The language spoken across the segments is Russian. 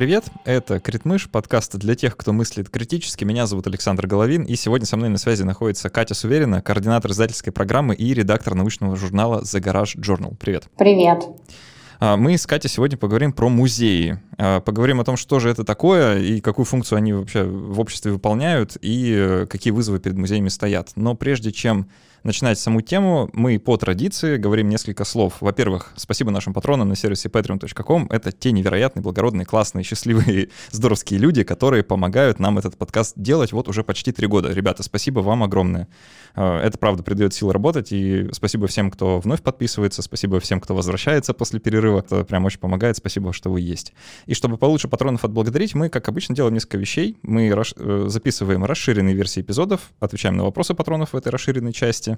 привет! Это Критмыш, подкаст для тех, кто мыслит критически. Меня зовут Александр Головин, и сегодня со мной на связи находится Катя Суверина, координатор издательской программы и редактор научного журнала The Garage Journal. Привет! Привет! А, мы с Катей сегодня поговорим про музеи. А, поговорим о том, что же это такое и какую функцию они вообще в обществе выполняют и э, какие вызовы перед музеями стоят. Но прежде чем начинать саму тему, мы по традиции говорим несколько слов. Во-первых, спасибо нашим патронам на сервисе patreon.com. Это те невероятные, благородные, классные, счастливые, здоровские люди, которые помогают нам этот подкаст делать вот уже почти три года. Ребята, спасибо вам огромное. А, это, правда, придает сил работать, и спасибо всем, кто вновь подписывается, спасибо всем, кто возвращается после перерыва. Это прям очень помогает. Спасибо, что вы есть. И чтобы получше патронов отблагодарить, мы, как обычно, делаем несколько вещей. Мы э, записываем расширенные версии эпизодов, отвечаем на вопросы патронов в этой расширенной части.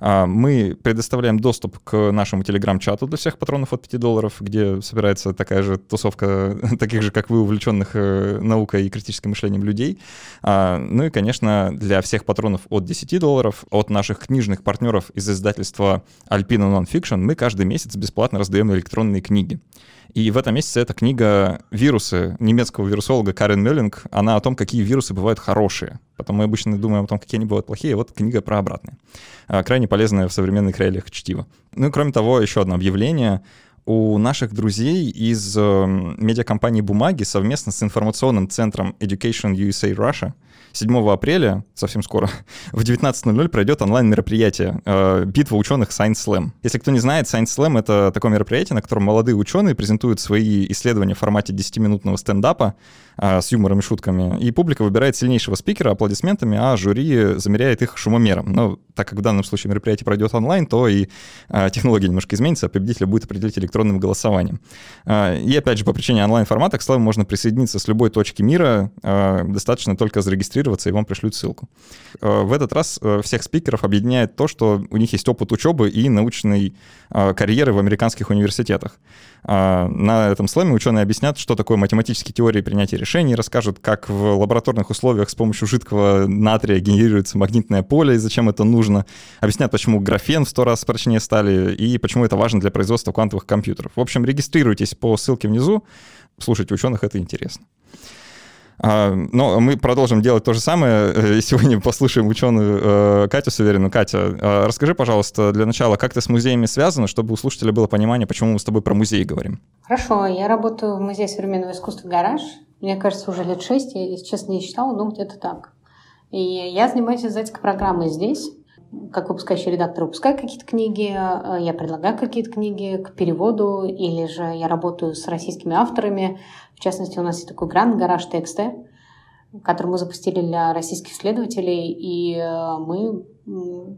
А, мы предоставляем доступ к нашему телеграм-чату для всех патронов от 5 долларов, где собирается такая же тусовка таких же, как вы, увлеченных э, наукой и критическим мышлением людей. А, ну и, конечно, для всех патронов от 10 долларов долларов от наших книжных партнеров из издательства Alpina Nonfiction мы каждый месяц бесплатно раздаем электронные книги. И в этом месяце эта книга «Вирусы» немецкого вирусолога Карен Меллинг, она о том, какие вирусы бывают хорошие. Потом мы обычно думаем о том, какие они бывают плохие, вот книга про обратное. А, крайне полезная в современных реалиях чтива. Ну и кроме того, еще одно объявление. У наших друзей из э, медиакомпании «Бумаги» совместно с информационным центром Education USA Russia — 7 апреля, совсем скоро, в 19.00 пройдет онлайн-мероприятие э, «Битва ученых Science Slam». Если кто не знает, Science Slam — это такое мероприятие, на котором молодые ученые презентуют свои исследования в формате 10-минутного стендапа, а, с юмором и шутками. И публика выбирает сильнейшего спикера аплодисментами, а жюри замеряет их шумомером. Но так как в данном случае мероприятие пройдет онлайн, то и а, технология немножко изменится, а победителя будет определить электронным голосованием. А, и опять же, по причине онлайн-формата к славе можно присоединиться с любой точки мира, достаточно только зарегистрироваться, и вам пришлют ссылку. А, в этот раз а, всех спикеров объединяет то, что у них есть опыт учебы и научной а, карьеры в американских университетах. На этом слэме ученые объяснят, что такое математические теории принятия решений, расскажут, как в лабораторных условиях с помощью жидкого натрия генерируется магнитное поле и зачем это нужно, объяснят, почему графен в сто раз прочнее стали и почему это важно для производства квантовых компьютеров. В общем, регистрируйтесь по ссылке внизу, слушайте ученых, это интересно. А, но мы продолжим делать то же самое. Э, сегодня послушаем ученую э, Катю Суверину. Катя, а, расскажи, пожалуйста, для начала, как ты с музеями связана, чтобы у слушателя было понимание, почему мы с тобой про музей говорим. Хорошо, я работаю в Музее современного искусства «Гараж». Мне кажется, уже лет шесть, я, если честно, не считала, но где-то так. И я занимаюсь издательской программой здесь как выпускающий редактор выпускаю какие-то книги, э, я предлагаю какие-то книги к переводу, или же я работаю с российскими авторами. В частности, у нас есть такой грант «Гараж тексты», который мы запустили для российских исследователей, и э, мы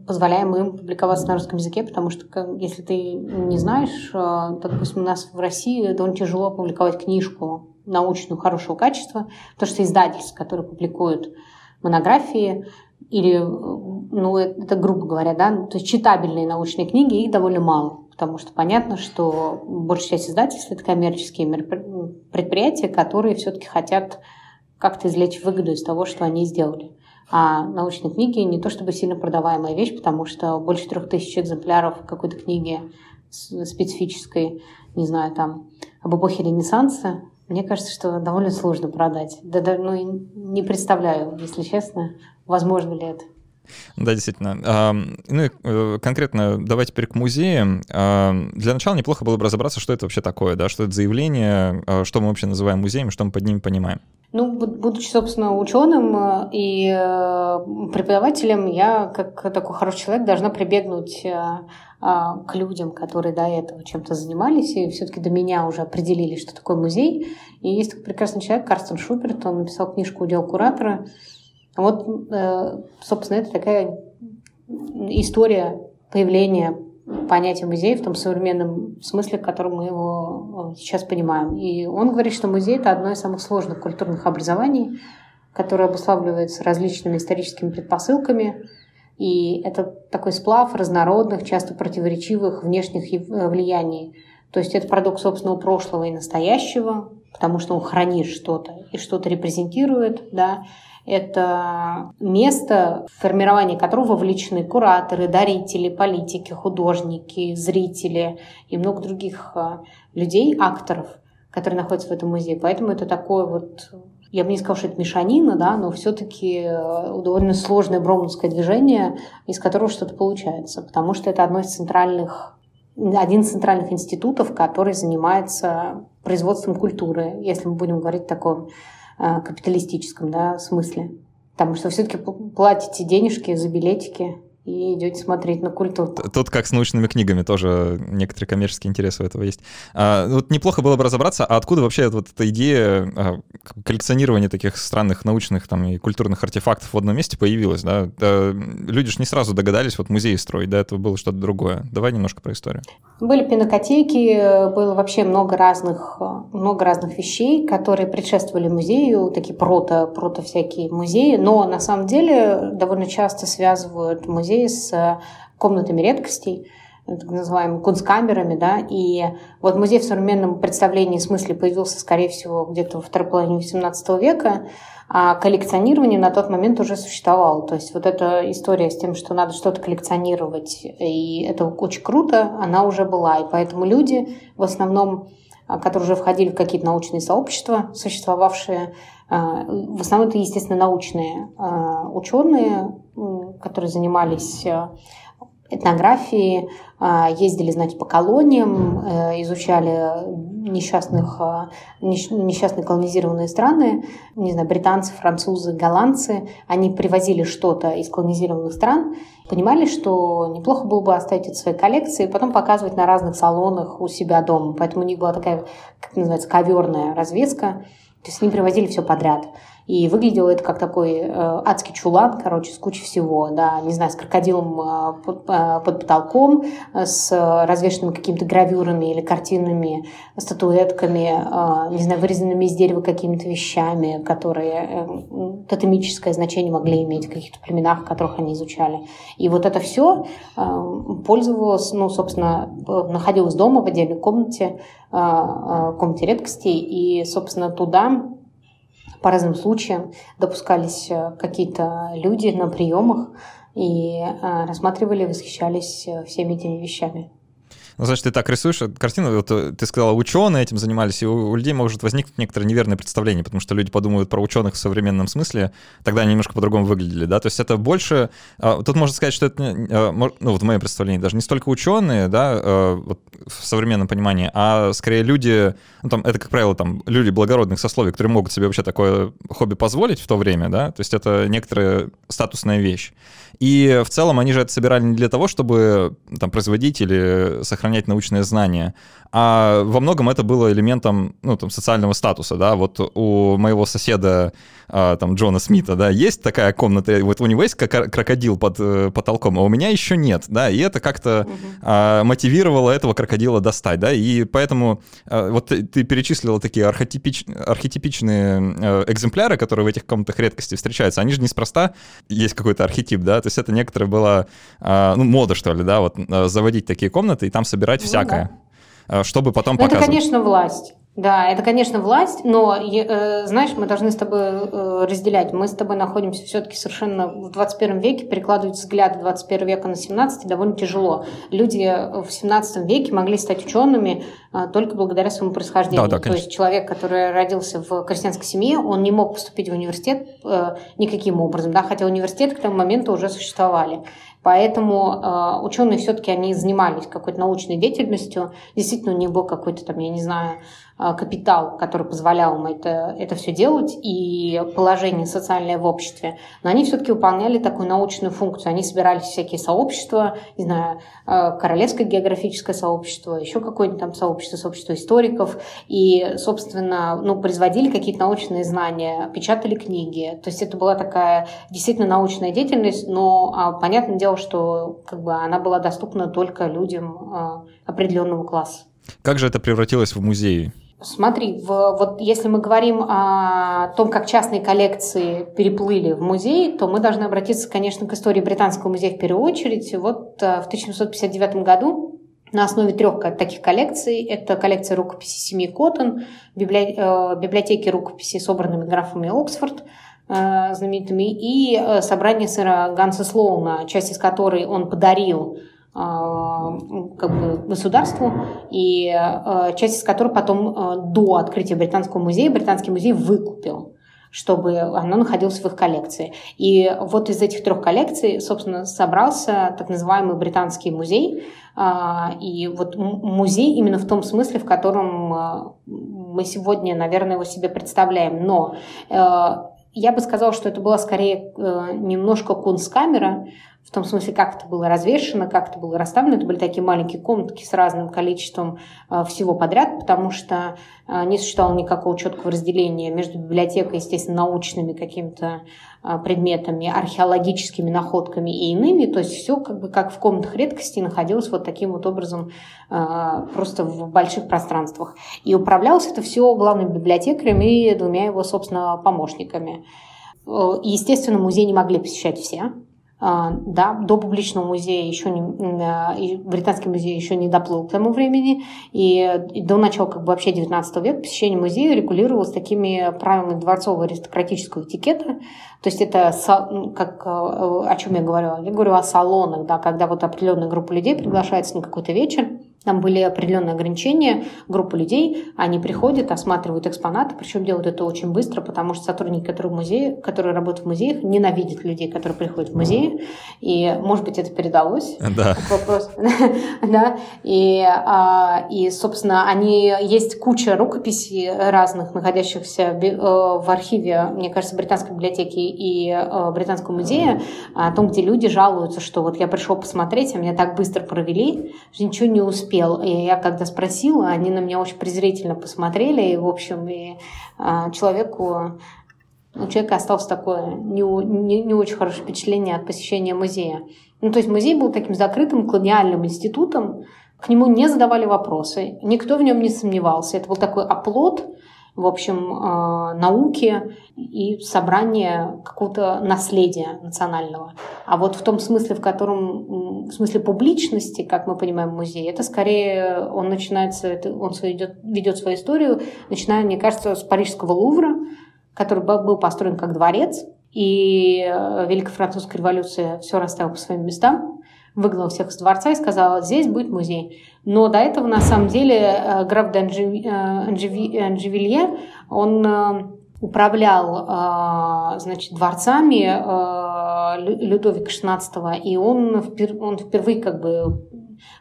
позволяем им публиковаться на русском языке, потому что если ты не знаешь, э, то, допустим, у нас в России довольно тяжело публиковать книжку научную хорошего качества, потому что издательств, которые публикуют монографии, или, ну, это грубо говоря, да, ну, то есть читабельные научные книги, их довольно мало, потому что понятно, что большая часть издательств это коммерческие предприятия, которые все-таки хотят как-то извлечь выгоду из того, что они сделали. А научные книги не то чтобы сильно продаваемая вещь, потому что больше трех тысяч экземпляров какой-то книги специфической, не знаю, там, об эпохе Ренессанса, мне кажется, что довольно сложно продать. Да, да ну, не представляю, если честно, возможно ли это. Да, действительно. Ну и э, конкретно давайте теперь к музеям. Для начала неплохо было бы разобраться, что это вообще такое, да, что это заявление, а, что мы вообще называем музеем, что мы под ним понимаем. Ну, будучи, собственно, ученым э, и э, преподавателем, я, как такой хороший человек, должна прибегнуть к людям, которые до этого чем-то занимались, и все-таки до меня уже определили, что такое музей. И есть такой прекрасный человек, Карстен Шуперт, он написал книжку «Удел куратора», вот, э, собственно, это такая история появления понятия музея в том современном смысле, в котором мы его э, сейчас понимаем. И он говорит, что музей — это одно из самых сложных культурных образований, которое обуславливается различными историческими предпосылками, и это такой сплав разнородных, часто противоречивых внешних э, влияний. То есть это продукт собственного прошлого и настоящего, потому что он хранит что-то и что-то репрезентирует, да, это место, в формирование которого вовлечены кураторы, дарители, политики, художники, зрители и много других а, людей, акторов, которые находятся в этом музее. Поэтому это такое вот я бы не сказала, что это мешанина, да, но все-таки э, довольно сложное броуновское движение, из которого что-то получается, потому что это одно из центральных, один из центральных институтов, который занимается производством культуры, если мы будем говорить в таком э, капиталистическом да, смысле. Потому что все-таки платите денежки за билетики, и идете смотреть на культуру. Тут как с научными книгами тоже некоторые коммерческие интересы у этого есть. А, вот неплохо было бы разобраться, а откуда вообще вот эта идея а, коллекционирования таких странных научных там и культурных артефактов в одном месте появилась, да? да люди же не сразу догадались вот музей строить, до этого было что-то другое. Давай немножко про историю. Были пинокотеки, было вообще много разных, много разных вещей, которые предшествовали музею, такие прото, прото всякие музеи, но на самом деле довольно часто связывают музей музей с э, комнатами редкостей, так называемыми кунсткамерами, да, и вот музей в современном представлении смысле появился, скорее всего, где-то во второй половине XVIII века, а коллекционирование на тот момент уже существовало. То есть вот эта история с тем, что надо что-то коллекционировать, и это очень круто, она уже была. И поэтому люди в основном которые уже входили в какие-то научные сообщества, существовавшие. А, в основном это, естественно, научные а, ученые, которые занимались этнографией, ездили, знаете, по колониям, э, изучали несчастных, несчастные колонизированные страны, не знаю, британцы, французы, голландцы, они привозили что-то из колонизированных стран, понимали, что неплохо было бы оставить это в своей коллекции потом показывать на разных салонах у себя дома. Поэтому у них была такая, как называется, коверная развеска, то есть они привозили все подряд. И выглядело это как такой э, адский чулан, короче, с кучей всего, да, не знаю, с крокодилом э, под, э, под потолком, э, с развешенными какими-то гравюрами или картинами, статуэтками, э, не знаю, вырезанными из дерева какими-то вещами, которые э, тотемическое значение могли иметь в каких-то племенах, которых они изучали. И вот это все э, пользовалось, ну, собственно, находилось дома в отдельной комнате, э, э, комнате редкостей, и, собственно, туда по разным случаям допускались э, какие-то люди на приемах и э, рассматривали, восхищались э, всеми этими вещами. Ну, значит, ты так рисуешь картину, вот э, ты сказала, ученые этим занимались, и у, у людей может возникнуть некоторое неверное представление, потому что люди подумают про ученых в современном смысле, тогда они немножко по-другому выглядели, да, то есть это больше, а, тут можно сказать, что это, а, ну, вот в моем представлении, даже не столько ученые, да, а, вот в современном понимании, а скорее люди, ну, там, это, как правило, там, люди благородных сословий, которые могут себе вообще такое хобби позволить в то время, да, то есть это некоторая статусная вещь. И в целом они же это собирали не для того, чтобы там производить или сохранять научные знания, а во многом это было элементом ну, там, социального статуса, да, вот у моего соседа, а, там, Джона Смита, да, есть такая комната, вот у него есть крокодил под э, потолком, а у меня еще нет, да, и это как-то угу. а, мотивировало этого крокодила достать, да, и поэтому а, вот ты, ты перечислила такие архетипич, архетипичные а, экземпляры, которые в этих комнатах редкости встречаются, они же неспроста, есть какой-то архетип, да, то есть это некоторая была, ну, мода, что ли, да, вот заводить такие комнаты и там собирать ну, всякое. Да. Э, чтобы потом но показывать. Это, конечно, власть. Да, это, конечно, власть, но, э, знаешь, мы должны с тобой э, разделять. Мы с тобой находимся все-таки совершенно в 21 веке, перекладывать взгляд 21 века на 17 довольно тяжело. Люди в 17 веке могли стать учеными только благодаря своему происхождению. Да, да, То есть человек, который родился в крестьянской семье, он не мог поступить в университет никаким образом, да, хотя университеты к тому моменту уже существовали. Поэтому э, ученые все-таки они занимались какой-то научной деятельностью. Действительно, у них был какой-то там, я не знаю, капитал, который позволял им это, это все делать, и положение социальное в обществе. Но они все-таки выполняли такую научную функцию. Они собирались всякие сообщества, не знаю, э, Королевское географическое сообщество, еще какое-нибудь там сообщество, сообщество историков, и, собственно, ну, производили какие-то научные знания, печатали книги. То есть это была такая действительно научная деятельность, но а, понятное дело, что как бы, она была доступна только людям определенного класса. Как же это превратилось в музей? Смотри, в, вот если мы говорим о том, как частные коллекции переплыли в музей, то мы должны обратиться, конечно, к истории Британского музея в первую очередь. Вот э, в 1759 году на основе трех таких коллекций, это коллекция рукописей семьи Коттон, э, библиотеки рукописей, собранными графами Оксфорд, э, знаменитыми, и собрание сэра Ганса Слоуна, часть из которой он подарил как бы государству, и часть из которой потом до открытия Британского музея Британский музей выкупил чтобы оно находилось в их коллекции. И вот из этих трех коллекций, собственно, собрался так называемый Британский музей. И вот музей именно в том смысле, в котором мы сегодня, наверное, его себе представляем. Но я бы сказала, что это была скорее э, немножко кунсткамера, в том смысле, как это было развешено, как это было расставлено. Это были такие маленькие комнатки с разным количеством э, всего подряд, потому что э, не существовало никакого четкого разделения между библиотекой, естественно, научными какими-то э, предметами, археологическими находками и иными. То есть все как бы как в комнатах редкости находилось вот таким вот образом просто в больших пространствах. И управлялось это все главным библиотекарем и двумя его, собственно, помощниками. Естественно, музей не могли посещать все, а, да, до публичного музея еще не, и британский музей еще не доплыл к тому времени, и, до начала как бы вообще 19 века посещение музея регулировалось такими правилами дворцового аристократического этикета, то есть это, как, э, о чем я говорю, я говорю о салонах, да, когда вот определенная группа людей приглашается на какой-то вечер, там были определенные ограничения, группа людей, они приходят, осматривают экспонаты, причем делают это очень быстро, потому что сотрудники, которые, в музее, которые работают в музеях, ненавидят людей, которые приходят в музей, и, может быть, это передалось. Да. Вопрос. да. И, а, и, собственно, они, есть куча рукописей разных, находящихся э, в архиве, мне кажется, Британской библиотеки и э, Британского музея, о том, где люди жалуются, что вот я пришел посмотреть, а меня так быстро провели, что ничего не успел успел. И я когда спросила, они на меня очень презрительно посмотрели, и, в общем, и а, человеку у человека осталось такое не, не, не очень хорошее впечатление от посещения музея. Ну, то есть музей был таким закрытым колониальным институтом, к нему не задавали вопросы, никто в нем не сомневался. Это был такой оплот в общем, э, науки и собрание какого-то наследия национального. А вот в том смысле, в котором, в смысле публичности, как мы понимаем, музей, это скорее он начинается, он ведет, ведет свою историю, начиная, мне кажется, с Парижского Лувра, который был построен как дворец, и э, Великая Французская революция все расставила по своим местам, выгнала всех из дворца и сказала, здесь будет музей. Но до этого, на самом деле, э, граф Анжевилье, э, он э, управлял значит, дворцами Людовика XVI, и он, он впервые как бы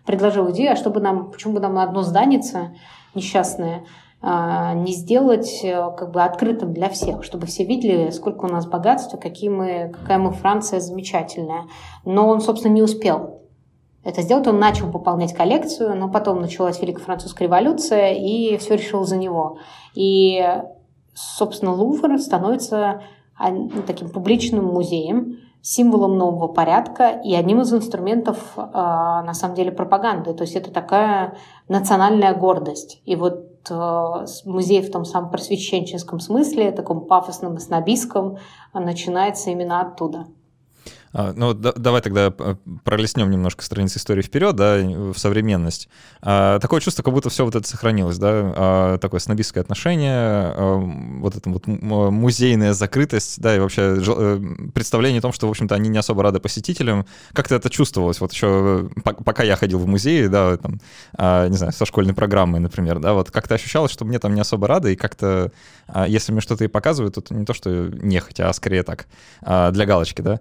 предложил идею, а чтобы нам, почему бы нам одно зданице несчастное не сделать как бы открытым для всех, чтобы все видели, сколько у нас богатства, какие мы, какая мы Франция замечательная. Но он, собственно, не успел это сделать. Он начал пополнять коллекцию, но потом началась Великая Французская революция, и все решил за него. И, собственно, Лувр становится таким публичным музеем, символом нового порядка и одним из инструментов, а, на самом деле, пропаганды. То есть это такая национальная гордость. И вот а, музей в том самом просвещенческом смысле, таком пафосном и снобистском, начинается именно оттуда. А, ну, да, давай тогда э, пролистнем немножко страницы истории вперед, да, в современность. А, такое чувство, как будто все вот это сохранилось, да, а, такое снобистское отношение, а, вот эта вот музейная закрытость, да, и вообще э, представление о том, что, в общем-то, они не особо рады посетителям. Как-то это чувствовалось, вот еще пока я ходил в музей, да, там, не знаю, со школьной программой, например, да, вот как-то ощущалось, что мне там не особо рады, и как-то, если мне что-то и показывают, то не то, что нехотя, а скорее так, для галочки, да.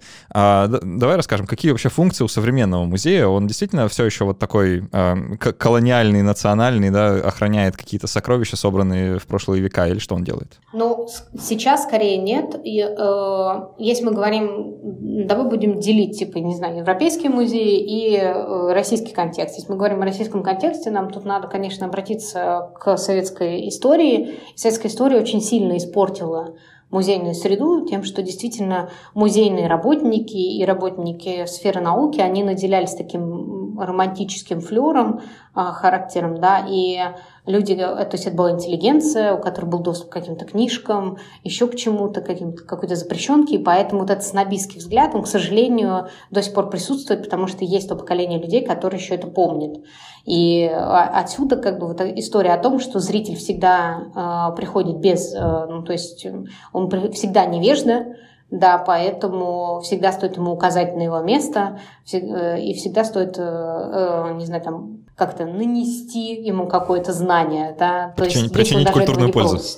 А, давай расскажем, какие вообще функции у современного музея? Он действительно все еще вот такой э, колониальный, национальный, да, охраняет какие-то сокровища, собранные в прошлые века, или что он делает? Ну, сейчас скорее нет. И, э, если мы говорим, давай будем делить, типа, не знаю, европейские музеи и э, российский контекст. Если мы говорим о российском контексте, нам тут надо, конечно, обратиться к советской истории. Советская история очень сильно испортила музейную среду тем, что действительно музейные работники и работники сферы науки, они наделялись таким романтическим флером, а, характером, да, и люди, э, то есть это была интеллигенция, у которой был доступ к каким-то книжкам, еще к чему-то, каким-то, какой-то запрещенке, и поэтому вот этот снобистский взгляд, он, к сожалению, до сих пор присутствует, потому что есть то поколение людей, которые еще это помнят. И а, отсюда как бы вот история о том, что зритель всегда э, приходит без, э, ну, то есть он всегда невежда, Да, поэтому всегда стоит ему указать на его место, э, и всегда стоит, не знаю, там как-то нанести ему какое-то знание, да. То есть, причинить культурную пользу. Просит.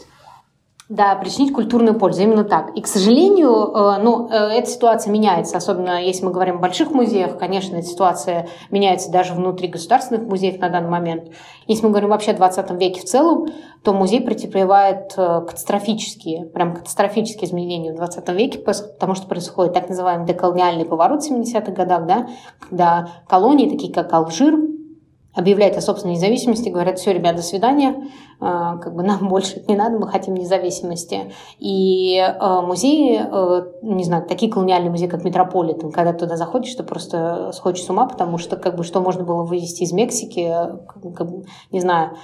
Да, причинить культурную пользу, именно так. И, к сожалению, э, ну, э, эта ситуация меняется, особенно если мы говорим о больших музеях, конечно, эта ситуация меняется даже внутри государственных музеев на данный момент. Если мы говорим вообще о 20 веке в целом, то музей претерпевает э, катастрофические, прям катастрофические изменения в 20 веке, потому что происходит так называемый деколониальный поворот в 70-х годах, да, когда колонии, такие как Алжир, объявляют о собственной независимости, говорят, все, ребят, до свидания, а, как бы нам больше не надо, мы хотим независимости. И а, музеи, а, не знаю, такие колониальные музеи, как Метрополитен, когда туда заходишь, ты просто сходишь с ума, потому что как бы что можно было вывести из Мексики, как бы, не знаю,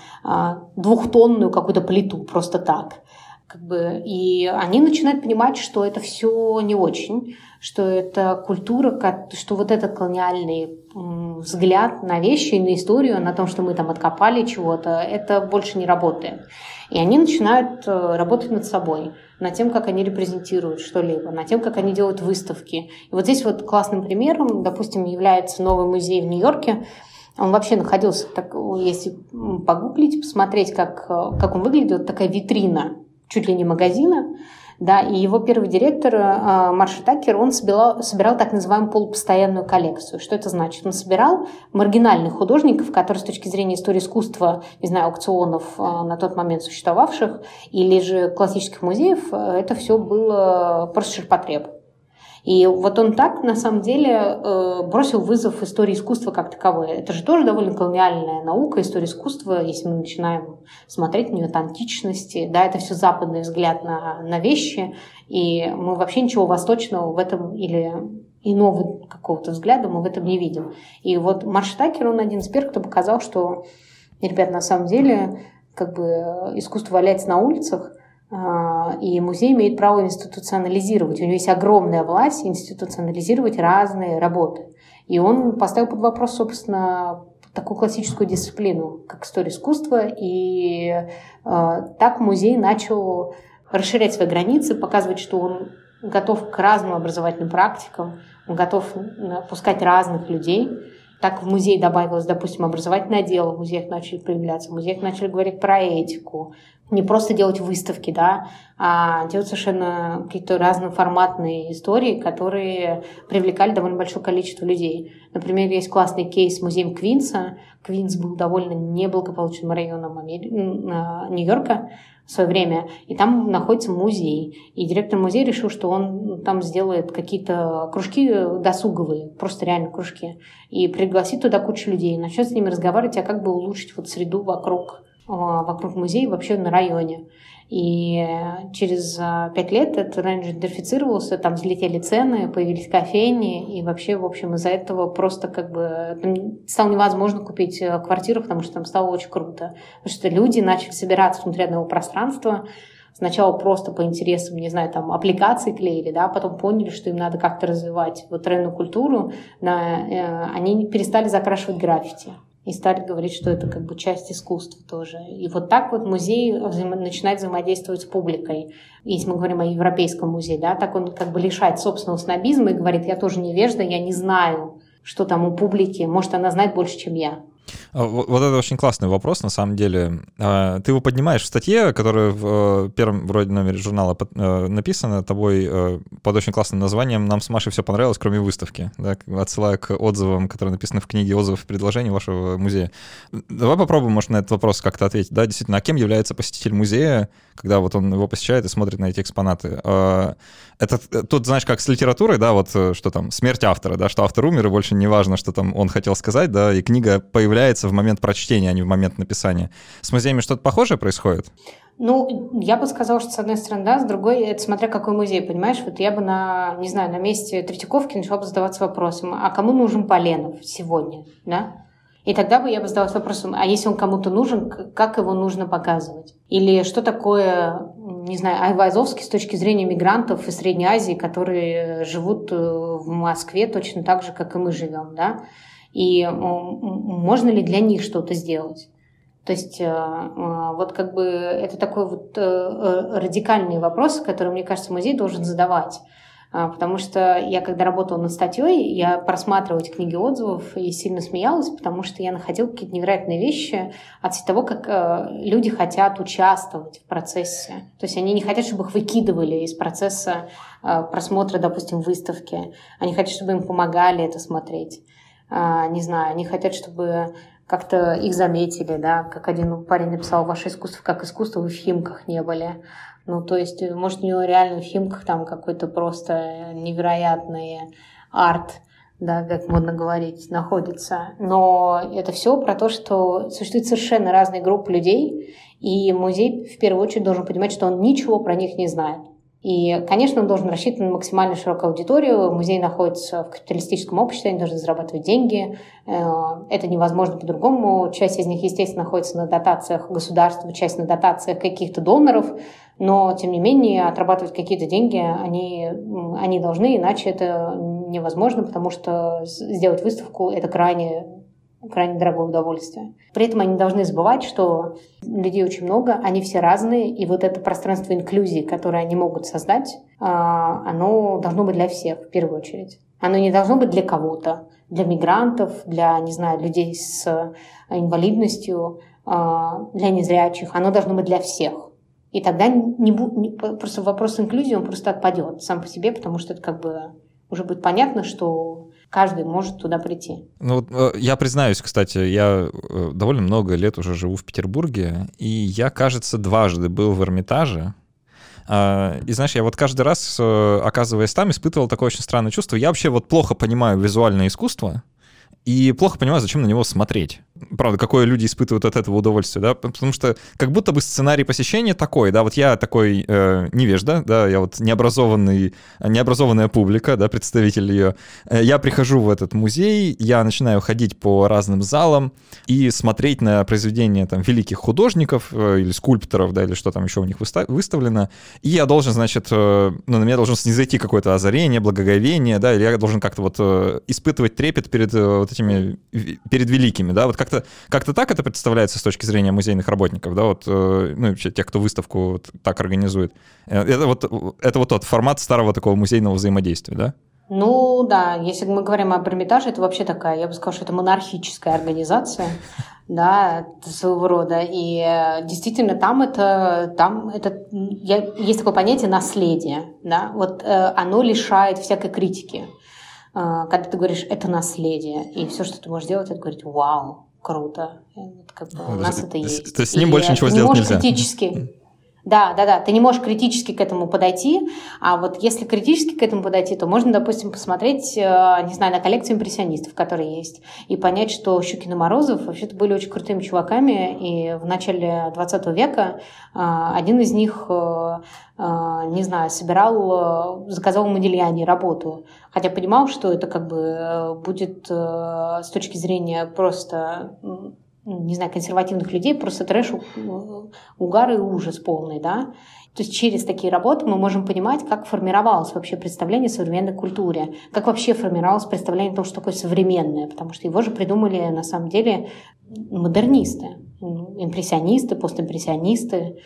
двухтонную какую-то плиту просто так. Как бы, и они начинают понимать, что это все не очень, что это культура, что вот этот колониальный взгляд на вещи, на историю, на том, что мы там откопали чего-то, это больше не работает. И они начинают э, работать над собой, над тем, как они репрезентируют что-либо, над тем, как они делают выставки. И вот здесь вот классным примером, допустим, является новый музей в Нью-Йорке, он вообще находился, так, если погуглить, посмотреть, как, э, как он выглядит, вот такая витрина чуть ли не магазина, да, и его первый директор э, Марша Такер, он собирал, собирал так называемую полупостоянную коллекцию. Что это значит? Он собирал маргинальных художников, которые с точки зрения истории искусства, не знаю, аукционов э, на тот момент существовавших, или же классических музеев, э, это все было просто ширпотреб. И вот он так, на самом деле, э, бросил вызов истории искусства как таковой. Это же тоже довольно колониальная наука, история искусства, если мы начинаем смотреть на нее от античности. Да, это все западный взгляд на, на вещи, и мы вообще ничего восточного в этом или иного какого-то взгляда мы в этом не видим. И вот Марш Такер, он один из первых, кто показал, что, ребят, на самом деле, как бы искусство валяется на улицах, и музей имеет право институционализировать. У него есть огромная власть институционализировать разные работы. И он поставил под вопрос, собственно, такую классическую дисциплину, как история искусства. И э, так музей начал расширять свои границы, показывать, что он готов к разным образовательным практикам, он готов пускать разных людей. Так в музей добавилось, допустим, образовательное отдел, в музеях начали появляться, в музеях начали говорить про этику, не просто делать выставки, да, а делать совершенно какие-то разноформатные истории, которые привлекали довольно большое количество людей. Например, есть классный кейс с музеем Квинса. Квинс был довольно неблагополучным районом Амери... Нью-Йорка в свое время, и там находится музей. И директор музея решил, что он там сделает какие-то кружки досуговые, просто реально кружки, и пригласит туда кучу людей, начнет с ними разговаривать, а как бы улучшить вот среду вокруг а, вокруг музея вообще на районе. И через а, пять лет этот рейндж идентифицировался, там взлетели цены, появились кофейни, и вообще, в общем, из-за этого просто как бы стало невозможно купить э, квартиру, потому что там стало очень круто. Потому что люди начали собираться внутри одного пространства, сначала просто по интересам, не знаю, там, аппликации клеили, да, потом поняли, что им надо как-то развивать вот трендную культуру, да, э, они перестали закрашивать граффити и стали говорить, что это как бы часть искусства тоже. И вот так вот музей взаимо- начинает взаимодействовать с публикой. Если мы говорим о Европейском музее, да, так он как бы лишает собственного снобизма и говорит, я тоже невежда, я не знаю, что там у публики, может, она знает больше, чем я. А, вот это очень классный вопрос, на самом деле. А, ты его поднимаешь в статье, которая в э, первом вроде номере журнала э, написана тобой э, под очень классным названием «Нам с Машей все понравилось, кроме выставки», да, отсылая к отзывам, которые написаны в книге «Отзывов и предложений» вашего музея. Давай попробуем, может, на этот вопрос как-то ответить. Да, действительно, а кем является посетитель музея, когда вот он его посещает и смотрит на эти экспонаты? А, это тут, знаешь, как с литературой, да, вот что там, смерть автора, да, что автор умер, и больше не важно, что там он хотел сказать, да, и книга появляется в момент прочтения, а не в момент написания. С музеями что-то похожее происходит? Ну, я бы сказала, что с одной стороны, да, с другой, это смотря какой музей, понимаешь? Вот я бы на, не знаю, на месте Третьяковки начала бы задаваться вопросом, а кому нужен Поленов сегодня, да? И тогда бы я бы задалась вопросом, а если он кому-то нужен, как его нужно показывать? Или что такое, не знаю, Айвазовский с точки зрения мигрантов из Средней Азии, которые живут э, в Москве точно так же, как и мы живем, да? И можно ли для них что-то сделать? То есть э, э, вот как бы это такой вот радикальный вопрос, который, мне кажется, музей должен задавать. А, потому что я, когда работала над статьей, я просматривала эти книги отзывов и сильно смеялась, потому что я находила какие-то невероятные вещи от того, как э, люди хотят участвовать в процессе. То есть они не хотят, чтобы их выкидывали из процесса э, просмотра, допустим, выставки. Они хотят, чтобы им помогали это смотреть. А, не знаю, они хотят, чтобы как-то их заметили, да, как один парень написал, ваше искусство как искусство, вы в Химках не были. Ну, то есть, может, у него реально в Химках там какой-то просто невероятный арт, да, как модно говорить, находится. Но это все про то, что существуют совершенно разные группы людей, и музей в первую очередь должен понимать, что он ничего про них не знает. И, конечно, он должен рассчитывать на максимально широкую аудиторию. Музей находится в капиталистическом обществе, они должны зарабатывать деньги. Э, это невозможно по-другому. Часть из них, естественно, находится на дотациях государства, часть на дотациях каких-то доноров. Но, тем не менее, отрабатывать какие-то деньги они, они должны, иначе это невозможно, потому что сделать выставку – это крайне крайне дорогое удовольствие. При этом они должны забывать, что людей очень много, они все разные, и вот это пространство инклюзии, которое они могут создать, а, оно должно быть для всех в первую очередь. Оно не должно быть для кого-то, для мигрантов, для, не знаю, людей с инвалидностью, а, для незрячих. Оно должно быть для всех. И тогда не, не, просто вопрос инклюзии, он просто отпадет сам по себе, потому что это как бы уже будет понятно, что каждый может туда прийти. Ну, э, я признаюсь, кстати, я э, довольно много лет уже живу в Петербурге, и я, кажется, дважды был в Эрмитаже, а, и знаешь, я вот каждый раз, э, оказываясь там, испытывал такое очень странное чувство. Я вообще вот плохо понимаю визуальное искусство, и плохо понимаю, зачем на него смотреть. Правда, какое люди испытывают от этого удовольствие, да, потому что как будто бы сценарий посещения такой, да, вот я такой э, невежда, да, я вот необразованный, необразованная публика, да, представитель ее. Э, я прихожу в этот музей, я начинаю ходить по разным залам и смотреть на произведения там великих художников э, или скульпторов, да, или что там еще у них выставлено, и я должен, значит, э, ну, на меня должен снизойти какое-то озарение, благоговение, да, или я должен как-то вот э, испытывать трепет перед э, вот этими, перед великими, да, вот как-то как так это представляется с точки зрения музейных работников, да, вот, э, ну, вообще тех, кто выставку вот так организует. Э, это вот, это вот тот формат старого такого музейного взаимодействия, да? Ну да, если мы говорим об Эрмитаже, это вообще такая, я бы сказала, что это монархическая организация, да, своего рода. И э, действительно там это, там это, есть такое понятие наследие, да, вот оно лишает всякой критики. Когда ты говоришь, это наследие, и все, что ты можешь делать, это говорить, вау, круто. Вот как бы у нас это есть. То есть с ним больше ничего сделать нельзя. критически. Да, да, да. Ты не можешь критически к этому подойти, а вот если критически к этому подойти, то можно, допустим, посмотреть, э, не знаю, на коллекцию импрессионистов, которые есть, и понять, что Щукин и Морозов вообще-то были очень крутыми чуваками, и в начале 20 века э, один из них, э, не знаю, собирал, заказал Модильяне работу, хотя понимал, что это как бы будет с точки зрения просто не знаю, консервативных людей, просто трэш, угар и ужас полный, да. То есть через такие работы мы можем понимать, как формировалось вообще представление о современной культуре, как вообще формировалось представление о том, что такое современное, потому что его же придумали на самом деле модернисты, импрессионисты, постимпрессионисты,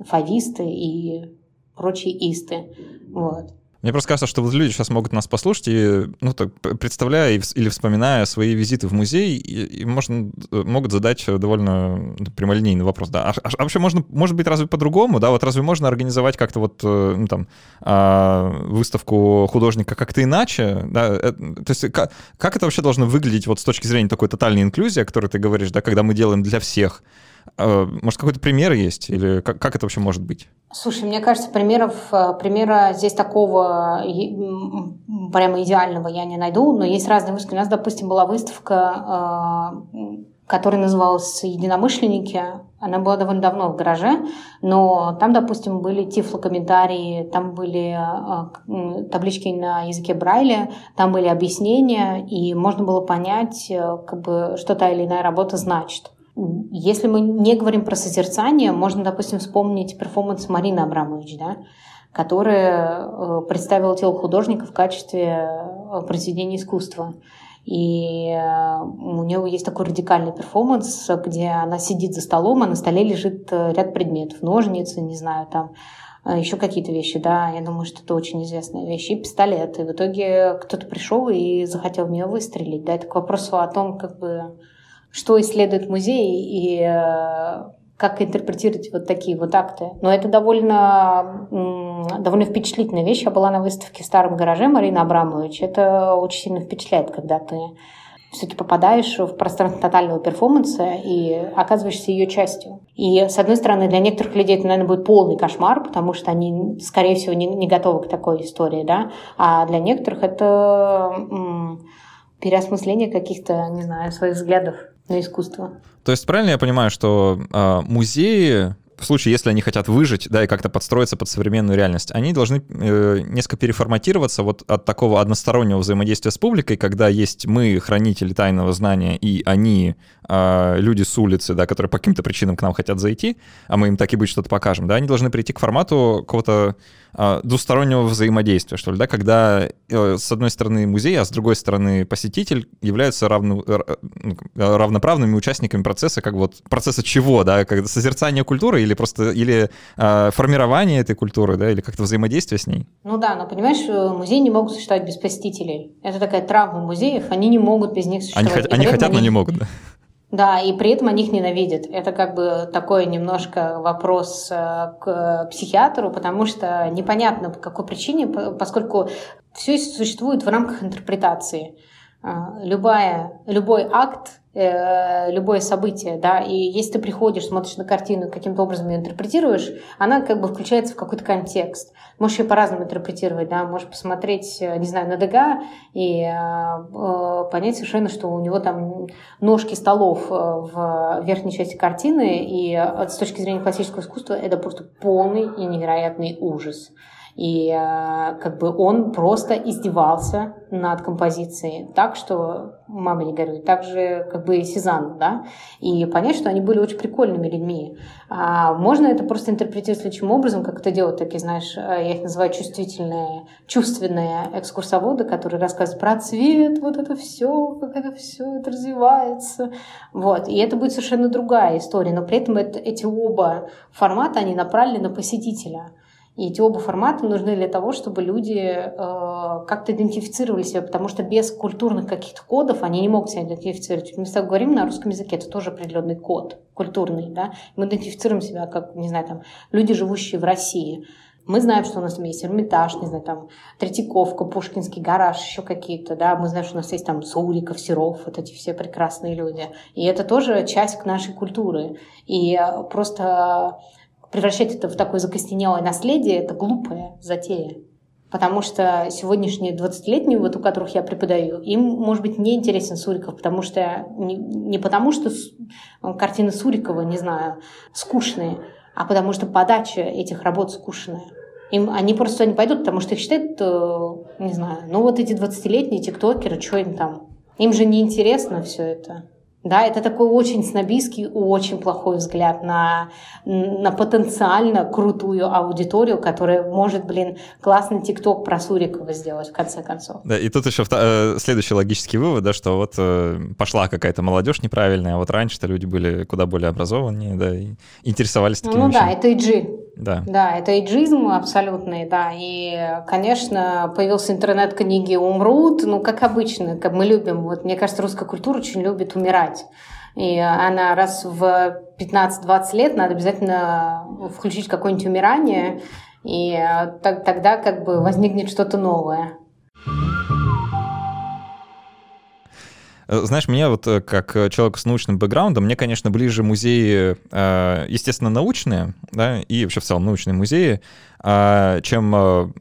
фависты и прочие исты. Вот. Мне просто кажется, что вот люди сейчас могут нас послушать и, ну, так, представляя или вспоминая свои визиты в музей, и, и можно, э, могут задать довольно ну, прямолинейный вопрос, да. А, а вообще можно, может быть, разве по-другому, да? Вот разве можно организовать как-то вот, э, ну, там, а, выставку художника как-то иначе, да? То есть как, как это вообще должно выглядеть вот с точки зрения такой тотальной инклюзии, о которой ты говоришь, да, когда мы делаем для всех? А, может, какой-то пример есть? Или как, как это вообще может быть? Слушай, мне кажется, примеров, э, примера здесь такого прямо идеального я не найду, но есть разные выставки. У нас, допустим, была выставка, э, которая называлась «Единомышленники». Она была довольно давно в гараже, но там, допустим, были тифлокомментарии, там были э, таблички на языке Брайля, там были объяснения, и можно было понять, как бы, что та или иная работа значит. Если мы не говорим про созерцание, можно, допустим, вспомнить перформанс Марины Абрамович, да, которая э, представила тело художника в качестве э, произведения искусства. И э, у нее есть такой радикальный перформанс, где она сидит за столом, а на столе лежит ряд предметов. Ножницы, не знаю, там еще какие-то вещи, да, я думаю, что это очень известная вещь, и пистолет. И в итоге кто-то пришел и захотел в нее выстрелить. Да, это к вопросу о том, как бы, что исследует музей и как интерпретировать вот такие вот акты. Но это довольно, довольно впечатлительная вещь. Я была на выставке в старом гараже Марина Абрамович. Это очень сильно впечатляет, когда ты все-таки попадаешь в пространство тотального перформанса и оказываешься ее частью. И, с одной стороны, для некоторых людей это, наверное, будет полный кошмар, потому что они, скорее всего, не, не готовы к такой истории, да, а для некоторых это м- переосмысление каких-то, не знаю, своих взглядов на искусство. То есть правильно я понимаю, что э, музеи в случае, если они хотят выжить, да, и как-то подстроиться под современную реальность, они должны э, несколько переформатироваться вот от такого одностороннего взаимодействия с публикой, когда есть мы, хранители тайного знания, и они, э, люди с улицы, да, которые по каким-то причинам к нам хотят зайти, а мы им так и быть что-то покажем, да, они должны прийти к формату какого-то двустороннего взаимодействия, что ли, да, когда э, с одной стороны музей, а с другой стороны посетитель являются равно, э, равноправными участниками процесса, как вот процесса чего, да, как созерцание культуры или просто или э, формирование этой культуры, да, или как-то взаимодействие с ней? Ну да, но понимаешь, э, музеи не могут существовать без посетителей. Это такая травма музеев, они не могут без них существовать. Они, они хотят, но не могут, да. Да, и при этом они их ненавидят. Это как бы такой немножко вопрос э, к психиатру, потому что непонятно по какой причине, поскольку все существует в рамках интерпретации. А, любая, любой акт Э, любое событие, да, и если ты приходишь, смотришь на картину, каким-то образом ее интерпретируешь, она как бы включается в какой-то контекст. Можешь ее по-разному интерпретировать, да, можешь посмотреть, э, не знаю, на Дега и э, э, понять совершенно, что у него там ножки столов в верхней части картины, и с точки зрения классического искусства это просто полный и невероятный ужас. И э, как бы он просто издевался над композицией так, что мама не горюй. Так же как бы и Сезанн, да. И понять, что они были очень прикольными людьми. А можно это просто интерпретировать следующим образом, как это делают такие, знаешь, э, я их называю чувствительные, чувственные экскурсоводы, которые рассказывают про цвет, вот это все, как это все это развивается. Вот. И это будет совершенно другая история, но при этом это, эти оба формата, они направлены на посетителя. И эти оба формата нужны для того, чтобы люди э, как-то идентифицировали себя, потому что без культурных каких-то кодов они не могут себя идентифицировать. Мы с тобой говорим на русском языке, это тоже определенный код культурный, да. Мы идентифицируем себя как, не знаю, там, люди, живущие в России. Мы знаем, что у нас там есть Эрмитаж, не знаю, там, Третьяковка, Пушкинский гараж, еще какие-то, да, мы знаем, что у нас есть там Суриков, Серов, вот эти все прекрасные люди. И это тоже часть нашей культуры. И просто превращать это в такое закостенелое наследие, это глупая затея. Потому что сегодняшние 20-летние, вот у которых я преподаю, им, может быть, не интересен Суриков, потому что не, не потому, что картины Сурикова, не знаю, скучные, а потому что подача этих работ скучная. Им, они просто не пойдут, потому что их считают, э, не знаю, ну вот эти 20-летние тиктокеры, что им там? Им же не интересно все это. Да, это такой очень снобистский, очень плохой взгляд на, на потенциально крутую аудиторию, которая может, блин, классный тикток про Сурикова сделать, в конце концов. Да, и тут еще э, следующий логический вывод, да, что вот э, пошла какая-то молодежь неправильная, а вот раньше-то люди были куда более образованнее, да, и интересовались такими Ну вещами. да, это иджи. Да. Да, это иджизм абсолютный, да, и, конечно, появился интернет-книги «Умрут», ну, как обычно, как мы любим, вот, мне кажется, русская культура очень любит умирать. И она раз в 15-20 лет надо обязательно включить какое-нибудь умирание, и тогда как бы возникнет что-то новое. Знаешь, меня вот э, как э, человек с научным бэкграундом, мне, конечно, ближе музеи, естественно, научные, да, и вообще в целом научные музеи, а, чем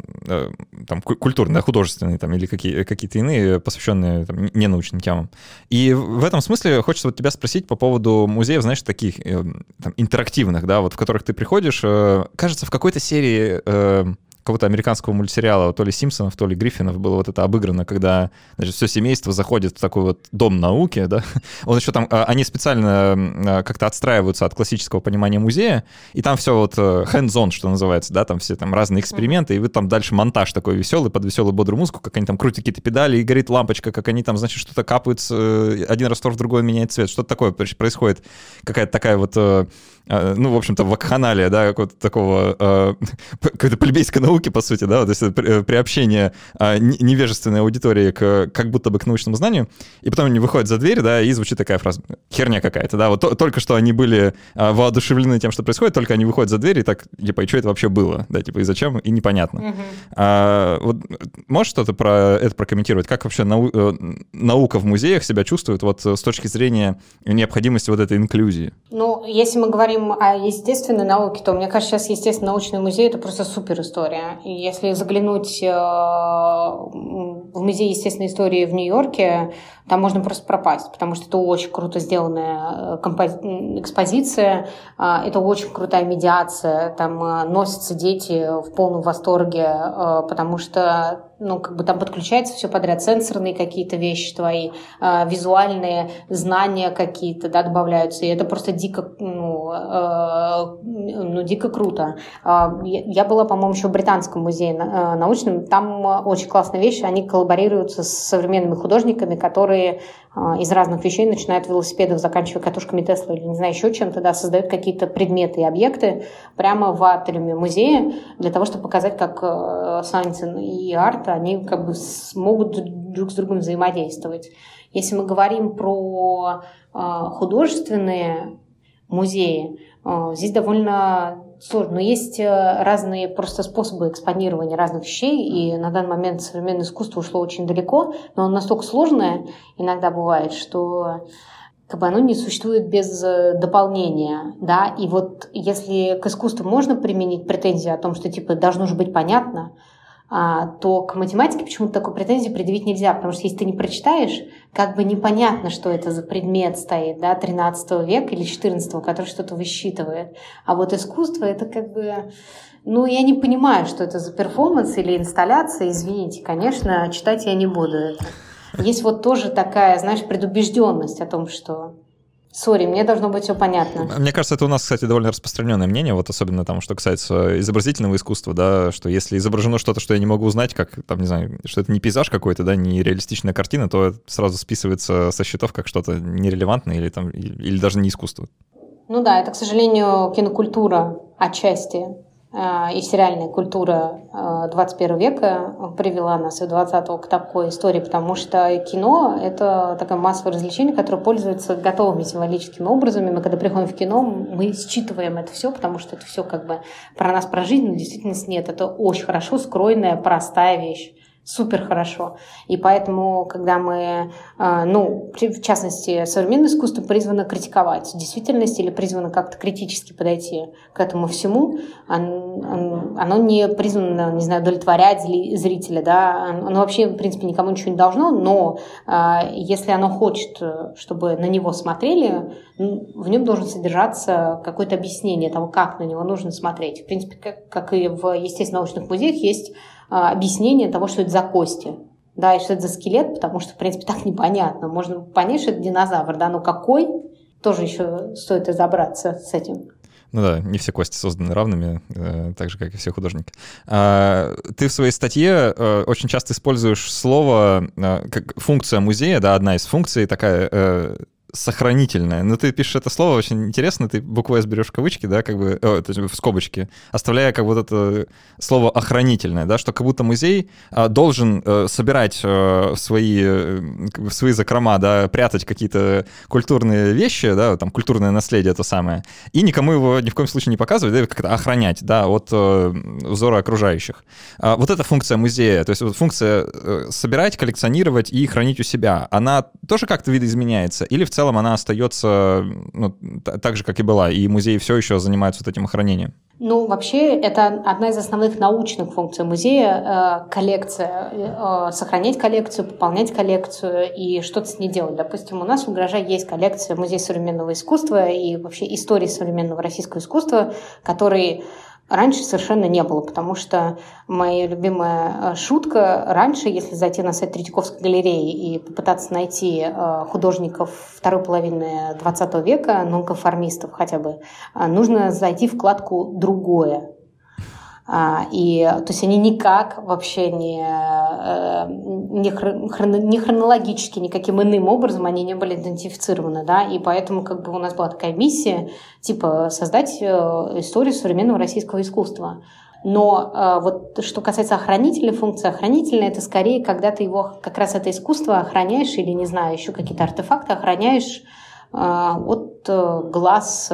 там, культурные, художественные там, или какие, какие-то иные, посвященные там, ненаучным темам. И в этом смысле хочется вот тебя спросить по поводу музеев, знаешь, таких там, интерактивных, да, вот в которых ты приходишь, кажется, в какой-то серии какого-то американского мультсериала, то ли Симпсонов, то ли Гриффинов было вот это обыграно, когда, значит, все семейство заходит в такой вот дом науки, да, он еще там, а, они специально как-то отстраиваются от классического понимания музея, и там все вот э, hands-on, что называется, да, там все там разные эксперименты, и вы там дальше монтаж такой веселый, под веселую бодрую музыку, как они там крутят какие-то педали, и горит лампочка, как они там, значит, что-то капают, э, один раствор в другой меняет цвет, что-то такое происходит, какая-то такая вот э, а, ну, в общем-то, вакханалия, да, какого-то такого, э, какой-то плебейской науки, по сути, да, то есть э, приобщение э, невежественной аудитории к, как будто бы к научному знанию, и потом они выходят за дверь, да, и звучит такая фраза, херня какая-то, да, вот то, только что они были э, воодушевлены тем, что происходит, только они выходят за дверь, и так, типа, и что это вообще было, да, типа, и зачем, и непонятно. Mm-hmm. А, вот можешь что-то про это прокомментировать? Как вообще нау- э, наука в музеях себя чувствует вот с точки зрения необходимости вот этой инклюзии? Ну, если мы говорим говорим о естественной науке, то мне кажется, сейчас естественно научный музей это просто супер история. И если заглянуть э, в музей естественной истории в Нью-Йорке, там можно просто пропасть, потому что это очень круто сделанная э, экспозиция, а, это очень крутая медиация, там э, носятся дети в полном восторге, потому что ну, как бы там подключается все подряд, сенсорные какие-то вещи твои, э, визуальные знания какие-то, да, добавляются, и это просто дико, ну, э, ну дико круто. Э, я была, по-моему, еще в Британском музее научном, там очень классная вещь, они коллаборируются с современными художниками, которые а, из разных вещей, начиная от велосипедов, заканчивая катушками Тесла или, не знаю, еще чем-то, да, создают какие-то предметы и объекты прямо в атриуме музея для того, чтобы показать, как э, Сантин и Арт, они как бы смогут друг с другом взаимодействовать. Если мы говорим про э, художественные музеи, э, здесь довольно сложно. Но есть э, разные просто способы экспонирования разных вещей, и на данный момент современное искусство ушло очень далеко, но оно настолько сложное иногда бывает, что как бы оно не существует без э, дополнения, да, и вот если к искусству можно применить претензии о том, что типа должно же быть понятно, то к математике почему-то такой претензии предъявить нельзя, потому что если ты не прочитаешь, как бы непонятно, что это за предмет стоит, да, 13 века или 14, который что-то высчитывает. А вот искусство это как бы... Ну, я не понимаю, что это за перформанс или инсталляция, извините, конечно, читать я не буду это. Есть вот тоже такая, знаешь, предубежденность о том, что Сори, мне должно быть все понятно. Мне кажется, это у нас, кстати, довольно распространенное мнение, вот особенно там, что касается изобразительного искусства, да, что если изображено что-то, что я не могу узнать, как, там, не знаю, что это не пейзаж какой-то, да, не реалистичная картина, то это сразу списывается со счетов как что-то нерелевантное или, там, или даже не искусство. Ну да, это, к сожалению, кинокультура отчасти и сериальная культура 21 века привела нас и 20 к такой истории, потому что кино — это такое массовое развлечение, которое пользуется готовыми символическими образами. Мы, когда приходим в кино, мы считываем это все, потому что это все как бы про нас, про жизнь, но действительно нет. Это очень хорошо скроенная, простая вещь супер хорошо. И поэтому, когда мы, а, ну, в частности, современное искусство призвано критиковать действительность или призвано как-то критически подойти к этому всему, оно не призвано, не знаю, удовлетворять зрителя, да, оно вообще, в принципе, никому ничего не должно, но а, если оно хочет, чтобы на него смотрели, в нем должен содержаться какое-то объяснение того, как на него нужно смотреть. В принципе, как, и в естественно-научных музеях есть объяснение того, что это за кости. Да, и что это за скелет, потому что, в принципе, так непонятно. Можно понять, что это динозавр, да, но какой, тоже еще стоит разобраться с этим. Ну да, не все кости созданы равными, э, так же, как и все художники. А, ты в своей статье э, очень часто используешь слово э, как функция музея, да, одна из функций такая сохранительное. Но ты пишешь это слово очень интересно, ты букву S берешь в кавычки, да, как бы, о, то есть в скобочки, оставляя как вот это слово охранительное, да, что как будто музей а, должен а, собирать а, свои, в свои закрома, да, прятать какие-то культурные вещи, да, там культурное наследие то самое, и никому его ни в коем случае не показывать, да, как-то охранять, да, от а, взора окружающих. А, вот эта функция музея, то есть вот функция а, собирать, коллекционировать и хранить у себя, она тоже как-то видоизменяется или в целом целом она остается ну, так же, как и была, и музей все еще занимается вот этим охранением. Ну, вообще, это одна из основных научных функций музея э, – коллекция. Э, сохранять коллекцию, пополнять коллекцию и что-то с ней делать. Допустим, у нас в Гараже есть коллекция Музея современного искусства и вообще истории современного российского искусства, который раньше совершенно не было, потому что моя любимая шутка раньше, если зайти на сайт Третьяковской галереи и попытаться найти художников второй половины 20 века, нонконформистов хотя бы, нужно зайти в вкладку «Другое». А, и, то есть они никак вообще не, э, не, хроно, не хронологически, никаким иным образом они не были идентифицированы, да, и поэтому как бы у нас была такая миссия, типа, создать э, историю современного российского искусства. Но э, вот что касается охранительной функции, охранительная это скорее, когда ты его, как раз это искусство охраняешь или, не знаю, еще какие-то артефакты охраняешь от глаз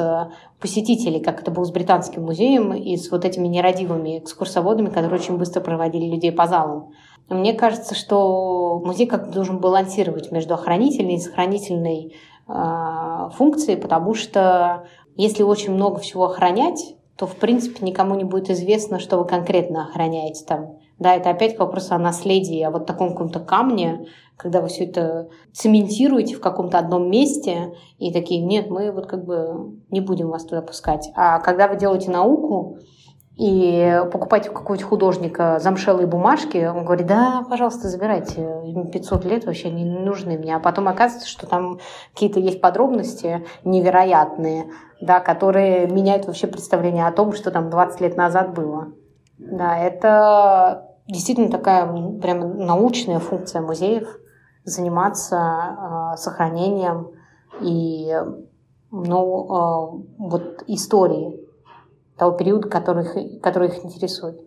посетителей, как это было с Британским музеем и с вот этими нерадивыми экскурсоводами, которые очень быстро проводили людей по залам. Мне кажется, что музей как-то должен балансировать между охранительной и сохранительной э, функцией, потому что если очень много всего охранять, то, в принципе, никому не будет известно, что вы конкретно охраняете там. Да, это опять к вопросу о наследии, о вот таком каком-то камне, когда вы все это цементируете в каком-то одном месте и такие, нет, мы вот как бы не будем вас туда пускать. А когда вы делаете науку, и покупаете у какого-нибудь художника замшелые бумажки, он говорит, да, пожалуйста, забирайте, 500 лет вообще не нужны мне. А потом оказывается, что там какие-то есть подробности невероятные, да, которые меняют вообще представление о том, что там 20 лет назад было. Да, это действительно такая прямо научная функция музеев заниматься э, сохранением и ну, э, вот истории того периода, который, который их интересует.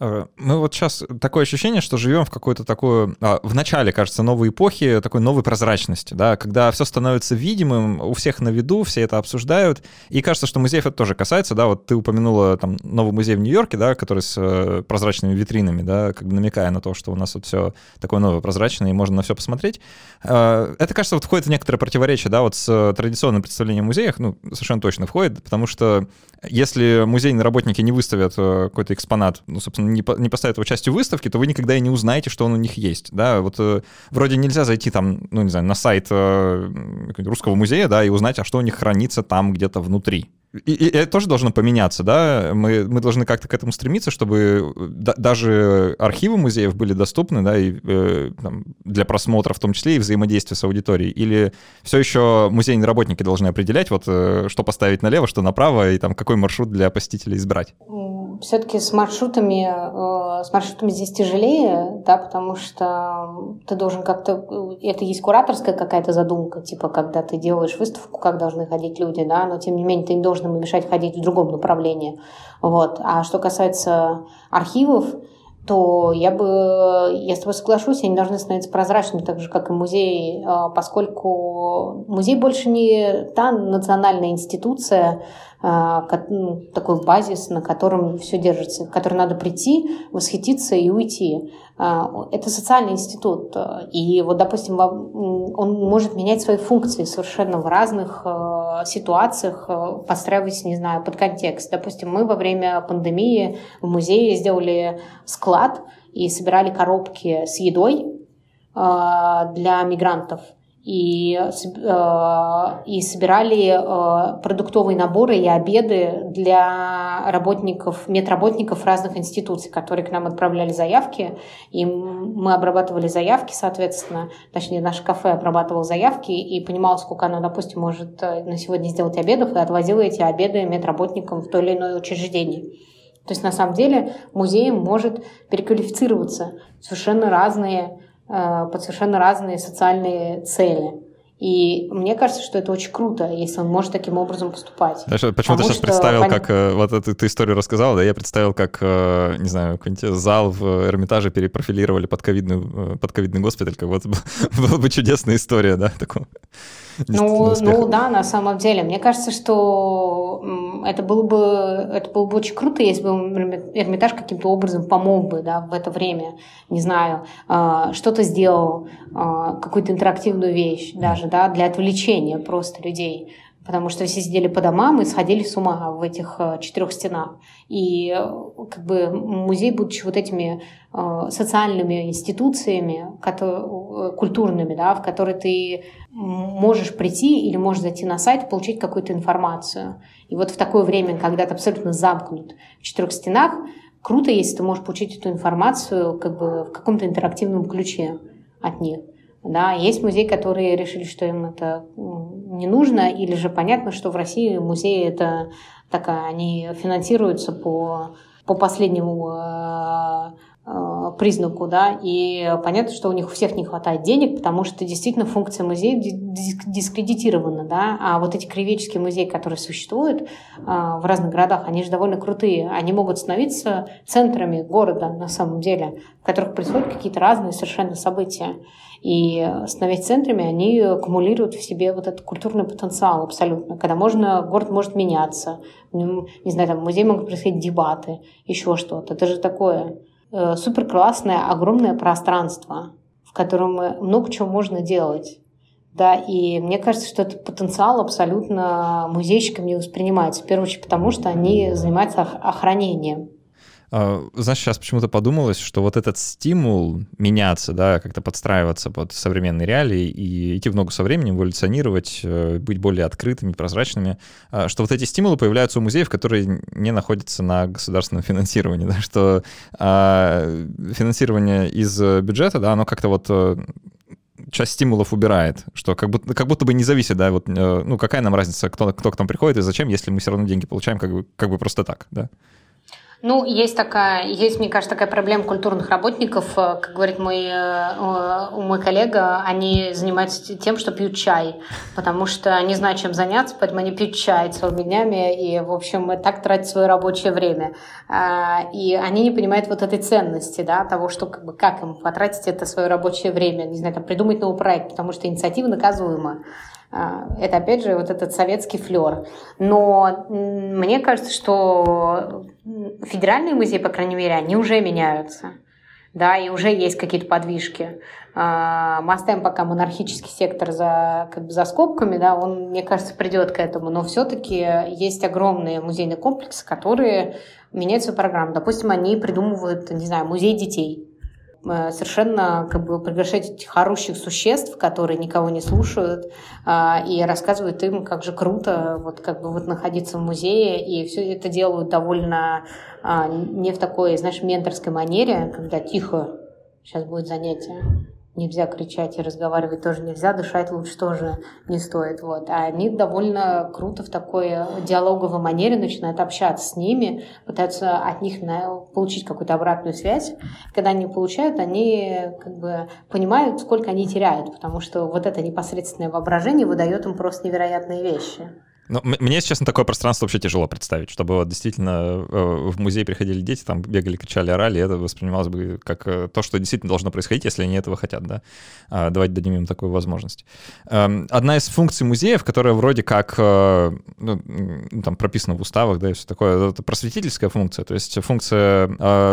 Э, мы вот сейчас такое ощущение, что живем в какой-то такой, а, в начале, кажется, новой эпохи, такой новой прозрачности, да, когда все становится видимым, у всех на виду, все это обсуждают, и кажется, что музеев это тоже касается, да, вот ты упомянула там новый музей в Нью-Йорке, да, который с э, прозрачными витринами, да, как бы намекая на то, что у нас вот все такое новое прозрачное, и можно на все посмотреть. Э, это, кажется, вот входит в некоторое противоречие, да, вот с традиционным представлением о музеях, ну, совершенно точно входит, потому что если музейные работники не выставят какой-то экспонат, ну, собственно, не, не поставят его частью выставки, то вы никогда и не узнаете, что он у них есть, да, вот э, вроде нельзя зайти там, ну, не знаю, на сайт э, русского музея, да, и узнать, а что у них хранится там где-то внутри. И, и это тоже должно поменяться, да? Мы, мы должны как-то к этому стремиться, чтобы э, да, даже архивы музеев были доступны, да, и э, там, для просмотра в том числе и взаимодействия с аудиторией. Или все еще музейные работники должны определять, вот э, что поставить налево, что направо, и там какой маршрут для посетителей избрать? Все-таки с маршрутами, э, с маршрутами здесь тяжелее, да, потому что ты должен как-то... Э, это есть кураторская какая-то задумка, типа, когда ты делаешь выставку, как должны ходить люди, да, но тем не менее ты не должен им мешать ходить в другом направлении. Вот. А что касается архивов, то я бы, я с тобой соглашусь, они должны становиться прозрачными, так же, как и музей, э, поскольку музей больше не та национальная институция, такой базис, на котором все держится, в который надо прийти, восхититься и уйти. А, это социальный институт. И вот, допустим, он может менять свои функции совершенно в разных а, ситуациях, подстраиваясь, не знаю, под контекст. Допустим, мы во время пандемии в музее сделали склад и собирали коробки с едой для мигрантов – и, э, и собирали э, продуктовые наборы и обеды для работников, медработников разных институций, которые к нам отправляли заявки, и мы обрабатывали заявки, соответственно, точнее, наш кафе обрабатывал заявки и понимал, сколько оно, допустим, может э, на сегодня сделать обедов, и отвозила эти обеды медработникам в то или иное учреждение. То есть, на самом деле, музей может переквалифицироваться совершенно разные под совершенно разные социальные цели. И мне кажется, что это очень круто, если он может таким образом поступать. Даже почему-то сейчас представил, как э, вот эту ты историю рассказал, да, я представил, как, э, не знаю, какой-нибудь зал в Эрмитаже перепрофилировали под ковидный, под ковидный госпиталь, как вот была бы чудесная история, да, такого. Ну, ну да, на самом деле. Мне кажется, что это было бы, это было бы очень круто, если бы Эрмитаж каким-то образом помог бы да, в это время, не знаю, а, что-то сделал, а, какую-то интерактивную вещь даже, да, для отвлечения просто людей потому что все сидели по домам и сходили с ума в этих э, четырех стенах. И э, как бы музей, будучи вот этими э, социальными институциями, которые, культурными, да, в которые ты можешь прийти или можешь зайти на сайт получить какую-то информацию. И вот в такое время, когда ты абсолютно замкнут в четырех стенах, круто, если ты можешь получить эту информацию как бы в каком-то интерактивном ключе от них. Да, есть музеи, которые решили, что им это не нужно, или же понятно, что в России музеи это такая, они финансируются по, по последнему э, признаку, да, и понятно, что у них у всех не хватает денег, потому что действительно функция музея дискредитирована, да, а вот эти кривеческие музеи, которые существуют э, в разных городах, они же довольно крутые, они могут становиться центрами города на самом деле, в которых происходят какие-то разные совершенно события. И становясь центрами, они аккумулируют в себе вот этот культурный потенциал абсолютно, когда можно, город может меняться, не знаю, там в музее могут происходить дебаты, еще что-то. Это же такое э, супер классное, огромное пространство, в котором много чего можно делать. Да, и мне кажется, что этот потенциал абсолютно музейщикам не воспринимается. В первую очередь потому, что они занимаются охранением. А, знаешь, сейчас почему-то подумалось, что вот этот стимул меняться, да, как-то подстраиваться под современные реалии и идти в ногу со временем, эволюционировать, э, быть более открытыми, прозрачными, а, что вот эти стимулы появляются у музеев, которые не находятся на государственном финансировании, да, что а, финансирование из бюджета, да, оно как-то вот э, часть стимулов убирает, что как будто, как будто бы не зависит, да, вот, э, ну, какая нам разница, кто, кто к нам приходит и зачем, если мы все равно деньги получаем как бы, как бы просто так, да. Ну, есть такая, есть, мне кажется, такая проблема культурных работников. Э, как говорит мой, э, мой коллега, они занимаются тем, что пьют чай, потому что не знают, чем заняться, поэтому они пьют чай целыми днями и, в общем, так тратят свое рабочее время. А, и они не понимают вот этой ценности, да, того, что как, бы, как им потратить это свое рабочее время, не знаю, там, придумать новый проект, потому что инициатива наказуема. А, это, опять же, вот этот советский флер. Но мне кажется, что федеральные музеи, по крайней мере, они уже меняются. Да, и уже есть какие-то подвижки. А, мы оставим пока монархический сектор за, как бы за скобками, да, он, мне кажется, придет к этому, но все-таки есть огромные музейные комплексы, которые меняют свою программу. Допустим, они придумывают, не знаю, музей детей, совершенно как бы приглашать этих орущих существ, которые никого не слушают, а, и рассказывают им, как же круто вот как бы вот находиться в музее, и все это делают довольно а, не в такой, знаешь, менторской манере, когда тихо, сейчас будет занятие, нельзя кричать и разговаривать тоже нельзя, дышать лучше тоже не стоит. Вот. А они довольно круто в такой диалоговой манере начинают общаться с ними, пытаются от них на, получить какую-то обратную связь. Когда они получают, они как бы понимают, сколько они теряют, потому что вот это непосредственное воображение выдает им просто невероятные вещи. Ну, мне, если честно, такое пространство вообще тяжело представить, чтобы вот действительно э, в музей приходили дети, там бегали, кричали, орали, и это воспринималось бы как э, то, что действительно должно происходить, если они этого хотят, да. А, давайте дадим им такую возможность. Эм, одна из функций музеев, которая вроде как э, ну, там прописана в уставах, да, и все такое, это просветительская функция, то есть функция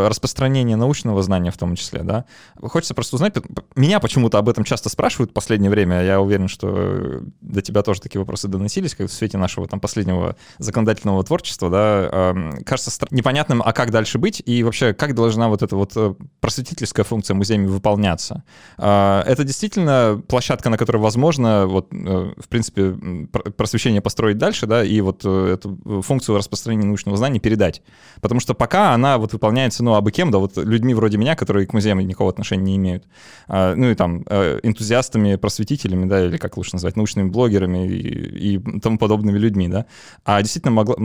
распространения научного знания в том числе, да. Хочется просто узнать, меня почему-то об этом часто спрашивают в последнее время, я уверен, что до тебя тоже такие вопросы доносились, как в свете нашего там последнего законодательного творчества, да, кажется непонятным, а как дальше быть, и вообще, как должна вот эта вот э, просветительская функция музеями выполняться. А, это действительно площадка, на которой возможно, вот, э, в принципе, просвещение построить дальше, да, и вот э, эту функцию распространения научного знания передать. Потому что пока она вот выполняется, ну, абы кем, да, вот людьми вроде меня, которые к музеям никакого отношения не имеют. А, ну, и там энтузиастами, просветителями, да, или как лучше назвать, научными блогерами и, и тому подобное подобными людьми, да. А действительно могло,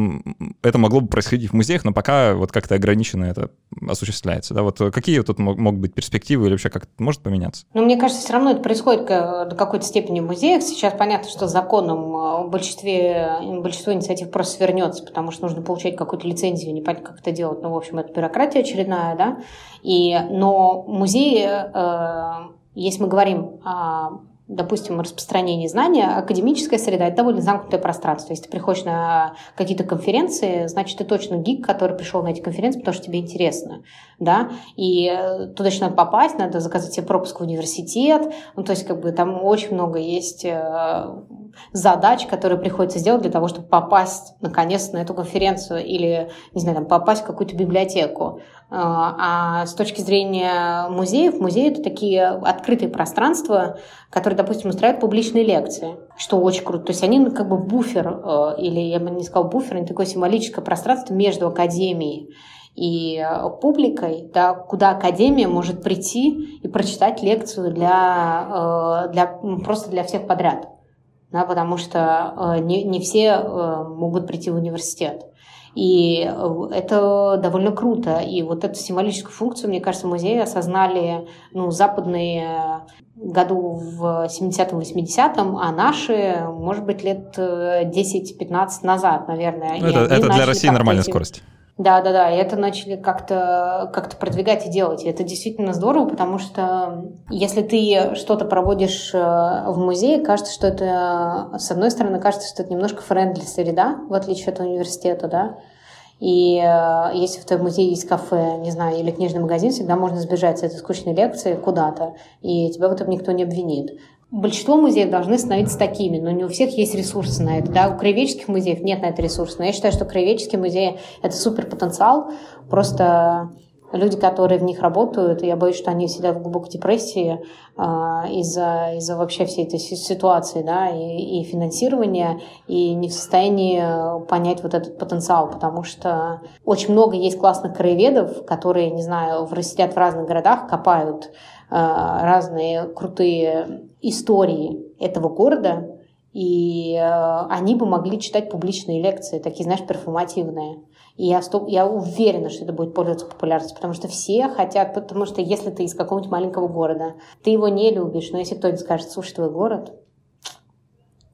это могло бы происходить в музеях, но пока вот как-то ограниченно это осуществляется, да. Вот какие тут могут быть перспективы или вообще как может поменяться? Ну, мне кажется, все равно это происходит до какой-то степени в музеях. Сейчас понятно, что законом э, в большинстве, большинство инициатив просто свернется, потому что нужно получать какую-то лицензию, не понять, как это делать. Ну, в общем, это бюрократия очередная, да. И, но музеи, э, если мы говорим о допустим, распространение знания, академическая среда – это довольно замкнутое пространство. Если ты приходишь на какие-то конференции, значит, ты точно гик, который пришел на эти конференции, потому что тебе интересно. Да? И э, туда еще надо попасть, надо заказать себе пропуск в университет. Ну, то есть, как бы там очень много есть э, задач, которые приходится сделать для того, чтобы попасть, наконец, на эту конференцию или, не знаю, там, попасть в какую-то библиотеку. А, а с точки зрения музеев, музеи — это такие открытые пространства, которые, допустим, устраивают публичные лекции, что очень круто. То есть они ну, как бы буфер, э, или я бы не сказала буфер, они такое символическое пространство между академией и э, публикой, да, куда академия может прийти и прочитать лекцию для, э, для, просто для всех подряд. Да, потому что не, не все могут прийти в университет. И э, это довольно круто. И вот эту символическую функцию, мне кажется, музеи осознали ну, западные году в 70-м, 80-м, а наши, может быть, лет 10-15 э, назад, наверное. Ну, это это для России нормальная этим... скорость. Да, да, да. И это начали как-то как продвигать и делать. И это действительно здорово, потому что если ты что-то проводишь э, в музее, кажется, что это, с одной стороны, кажется, что это немножко френдли среда, в отличие от университета, да. И э, если в твоем музее есть кафе, не знаю, или книжный магазин, всегда можно сбежать с этой скучной лекции куда-то, и тебя в этом никто не обвинит. Большинство музеев должны становиться такими, но не у всех есть ресурсы на это. Да? У краеведческих музеев нет на это ресурсов. Но я считаю, что краеведческие музеи – это супер потенциал. Просто люди, которые в них работают, я боюсь, что они сидят в глубокой депрессии э, из-за из вообще всей этой ситуации, да, и, и финансирования, и не в состоянии понять вот этот потенциал, потому что очень много есть классных краеведов, которые, не знаю, сидят в разных городах, копают Э, разные крутые истории этого города, и э, они бы могли читать публичные лекции, такие, знаешь, перформативные. И я, стоп, я уверена, что это будет пользоваться популярностью, потому что все хотят, потому что если ты из какого-нибудь маленького города, ты его не любишь, но если кто-нибудь скажет, слушай, твой город,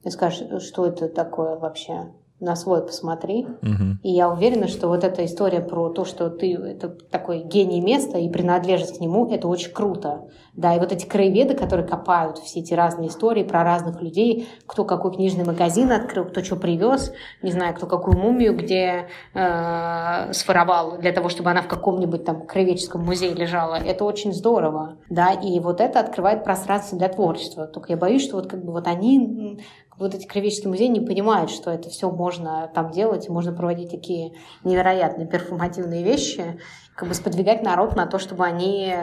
ты скажешь, что это такое вообще? На свой посмотри. Угу. И я уверена, что вот эта история про то, что ты это такой гений места и принадлежность к нему, это очень круто. Да, и вот эти краеведы, которые копают все эти разные истории про разных людей, кто какой книжный магазин открыл, кто что привез, не знаю, кто какую мумию где э, сформовал для того, чтобы она в каком-нибудь там краеведческом музее лежала. Это очень здорово. Да, и вот это открывает пространство для творчества. Только я боюсь, что вот как бы вот они вот эти кривические музеи не понимают, что это все можно там делать, и можно проводить такие невероятные перформативные вещи, как бы сподвигать народ на то, чтобы они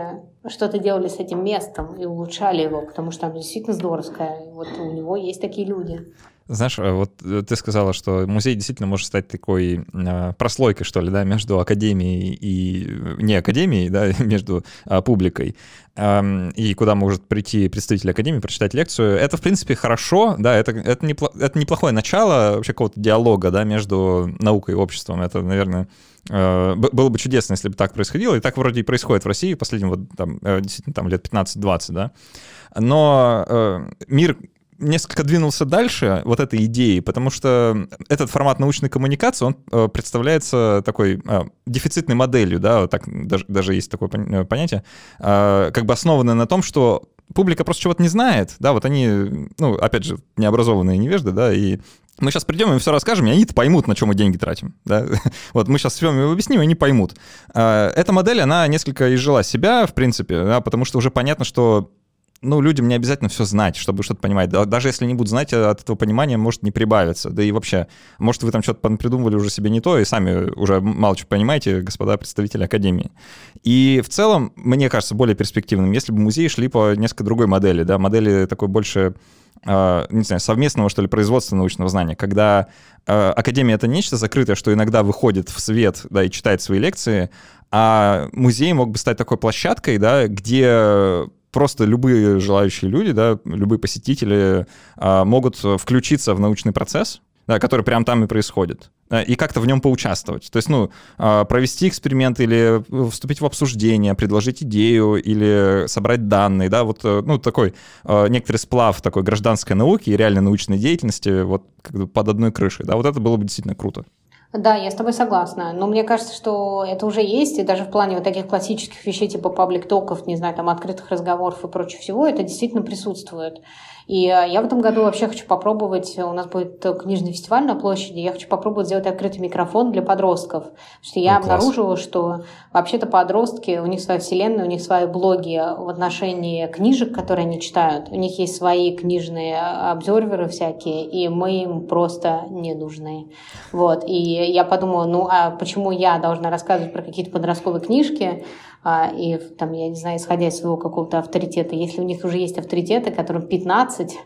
что-то делали с этим местом и улучшали его, потому что оно действительно здоровское. Вот у него есть такие люди. Знаешь, э, вот э, ты сказала, что музей действительно может стать такой э, прослойкой, что ли, да, между академией и не академией, да, между публикой, и куда может прийти представитель академии, прочитать лекцию. Это, в принципе, хорошо, да, это, это, непло, это неплохое начало вообще какого-то диалога, да, между наукой и обществом. Это, наверное, было бы чудесно, если бы так происходило, и так вроде и происходит в России последние вот там, действительно, там лет 15-20, да. Но мир несколько двинулся дальше вот этой идеи, потому что этот формат научной коммуникации, он э, представляется такой э, дефицитной моделью, да, так даже, даже есть такое э, понятие, как бы основанное на том, что публика просто чего-то не знает, да, вот они, ну, опять же, необразованные невежды, да, и мы сейчас придем, им все расскажем, и они-то поймут, на чем мы деньги тратим. Да? Вот мы сейчас с вами объясним, и они поймут. Эта модель, она несколько изжила себя, в принципе, да, потому что уже понятно, что ну, людям не обязательно все знать, чтобы что-то понимать. Даже если они будут знать, э, от этого понимания может не прибавиться. Да и вообще, может, вы там что-то придумывали уже себе не то, и сами уже мало чего понимаете, господа представители Академии. И в целом, мне кажется, более перспективным, если бы музеи шли по несколько другой модели, да, модели такой больше Uh, не знаю, совместного, что ли, производства научного знания, когда uh, академия — это нечто закрытое, что иногда выходит в свет, да, и читает свои лекции, а музей мог бы стать такой площадкой, да, где просто любые желающие люди, да, любые посетители а, могут включиться в научный процесс, да, который прямо там и происходит, и как-то в нем поучаствовать. То есть, ну, а, провести эксперимент или вступить в обсуждение, предложить идею или собрать данные, да, вот, э, ну, такой а, некоторый сплав такой гражданской науки и реальной научной деятельности вот как бы под одной крышей, да, вот это было бы действительно круто. Да, я с тобой согласна. Но мне кажется, что это уже есть, и даже в плане вот таких классических вещей, типа паблик-токов, не знаю, там, открытых разговоров и прочего всего, это действительно присутствует. И э, я в этом году вообще хочу попробовать, у нас будет книжный фестиваль на площади, я хочу попробовать сделать открытый микрофон для подростков. Потому что я ну, обнаружила, что вообще-то подростки, у них своя вселенная, у них свои блоги в отношении книжек, которые они читают. У них есть свои книжные обзорверы всякие, и мы им просто не нужны. Вот. И я подумала, ну а почему я должна рассказывать про какие-то подростковые книжки, и там, я не знаю, исходя из своего какого-то авторитета, если у них уже есть авторитеты, которым 15,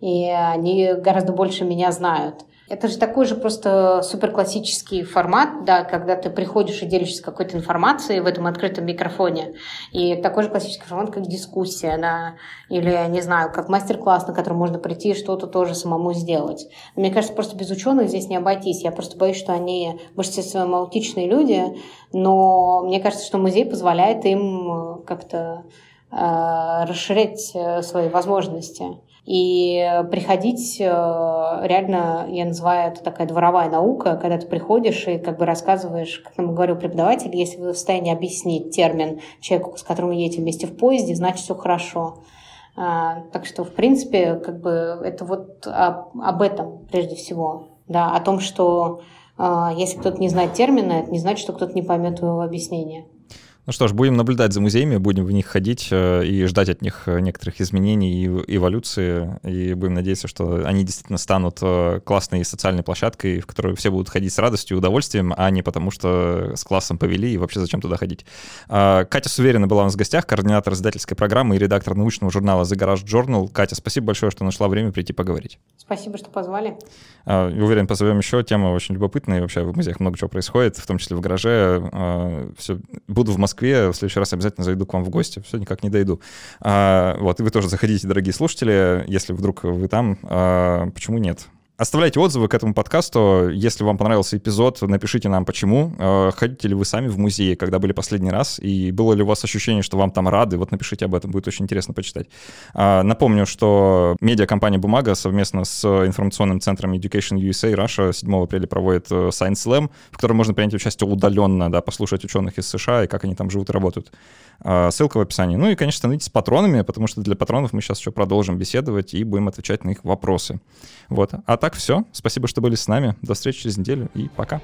и они гораздо больше меня знают. Это же такой же просто супер классический формат, да, когда ты приходишь и делишься какой-то информацией в этом открытом микрофоне. И такой же классический формат, как дискуссия, да, или, не знаю, как мастер-класс, на который можно прийти и что-то тоже самому сделать. Мне кажется, просто без ученых здесь не обойтись. Я просто боюсь, что они в большинстве своем аутичные люди, но мне кажется, что музей позволяет им э, как-то э, расширять э, свои возможности. И приходить, э, реально, я называю это такая дворовая наука, когда ты приходишь и как бы рассказываешь, как нам говорил преподаватель, если вы в состоянии объяснить термин человеку, с которым вы едете вместе в поезде, значит все хорошо. А, так что, в принципе, как бы это вот об, об этом прежде всего, да, о том, что а, если кто-то не знает термина, это не значит, что кто-то не поймет его объяснения. Ну что ж, будем наблюдать за музеями, будем в них ходить э, и ждать от них э, некоторых изменений и эволюции, и будем надеяться, что они действительно станут э, классной социальной площадкой, в которую все будут ходить с радостью и удовольствием, а не потому, что с классом повели и вообще зачем туда ходить. А, Катя Суверина была у нас в гостях, координатор издательской программы и редактор научного журнала The Garage Journal. Катя, спасибо большое, что нашла время прийти поговорить. Спасибо, что позвали. А, уверен, позовем еще. Тема очень любопытная, и вообще в музеях много чего происходит, в том числе в гараже. А, Все, буду в Москве Москве, в следующий раз обязательно зайду к вам в гости, все никак не дойду. А, вот, и вы тоже заходите, дорогие слушатели, если вдруг вы там, а, почему нет? Оставляйте отзывы к этому подкасту. Если вам понравился эпизод, напишите нам, почему. Э, ходите ли вы сами в музей, когда были последний раз, и было ли у вас ощущение, что вам там рады? Вот напишите об этом, будет очень интересно почитать. А, напомню, что медиакомпания «Бумага» совместно с информационным центром Education USA Russia 7 апреля проводит э, Science Slam, в котором можно принять участие удаленно, да, послушать ученых из США и как они там живут и работают. А, ссылка в описании. Ну и, конечно, становитесь патронами, потому что для патронов мы сейчас еще продолжим беседовать и будем отвечать на их вопросы. Вот. А так все. Спасибо, что были с нами. До встречи через неделю и пока.